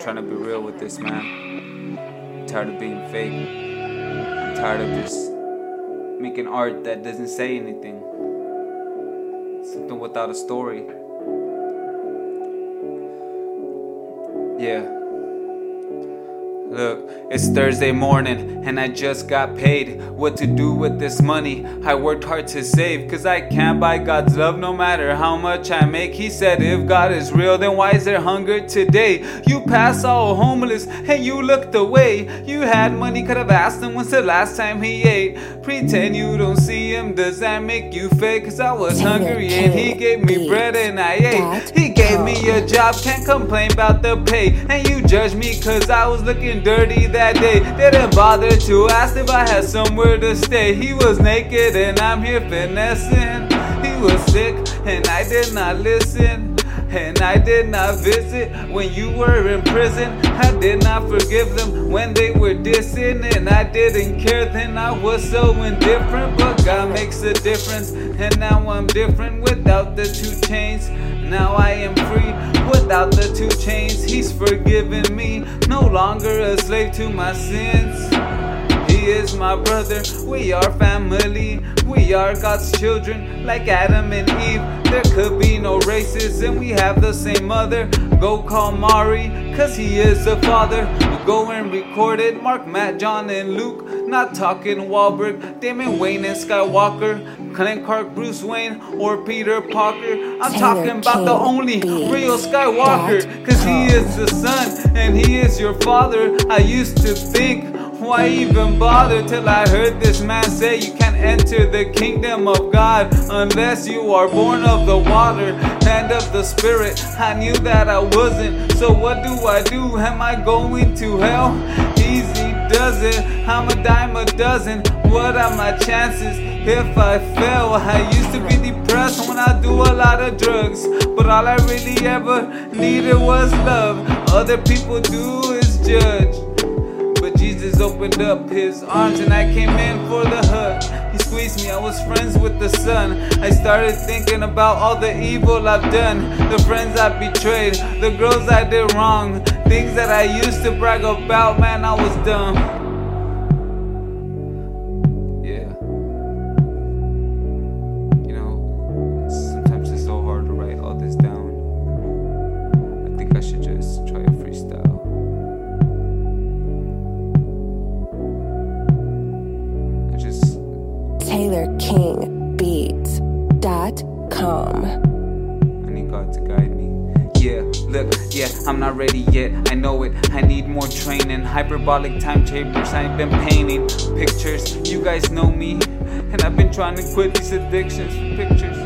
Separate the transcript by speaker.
Speaker 1: Trying to be real with this, man. I'm tired of being fake. I'm tired of just making art that doesn't say anything. Something without a story. Yeah. Look, it's Thursday morning and I just got paid. What to do with this money? I worked hard to save, cause I can't buy God's love no matter how much I make. He said, If God is real, then why is there hunger today? You pass all homeless and you looked away. You had money, could have asked him when's the last time he ate. Pretend you don't see him, does that make you fake? Cause I was hungry and he gave me bread and I ate. He gave me a job, can't complain about the pay. And you judge me cause I was looking dirty that day. Didn't bother to ask if I had somewhere to stay. He was naked and I'm here finessing. He was sick and I did not listen. And I did not visit when you were in prison. I did not forgive them when they were dissing. And I didn't care then. I was so indifferent. But God makes a difference. And now I'm different without the two chains. Now I am free without the two chains. He's forgiven me. No longer a slave to my sins. Is my brother, we are family, we are God's children, like Adam and Eve. There could be no racism, we have the same mother. Go call Mari, cause he is the father. Go and record it, Mark, Matt, John, and Luke. Not talking Wahlberg, Damon Wayne, and Skywalker. Clint Clark, Bruce Wayne, or Peter Parker. I'm
Speaker 2: Taylor
Speaker 1: talking about the only real Skywalker, cause he is the son and he is your father. I used to think, why even bother till I heard this man say you can't enter the kingdom of God unless you are born of the water and of the spirit. I knew that I wasn't, so what do I do? Am I going to hell? Easy does it, I'm a dime a dozen. What are my chances if I fail? I used to be depressed when I do a lot of drugs, but all I really ever needed was love. Other people do is judge. Jesus opened up his arms and I came in for the hug. He squeezed me, I was friends with the sun. I started thinking about all the evil I've done, the friends I betrayed, the girls I did wrong, things that I used to brag about, man, I was dumb.
Speaker 2: Taylor King Beats dot com.
Speaker 1: I need God to guide me. Yeah, look, yeah, I'm not ready yet. I know it. I need more training. Hyperbolic time chambers. I've been painting pictures. You guys know me. And I've been trying to quit these addictions pictures.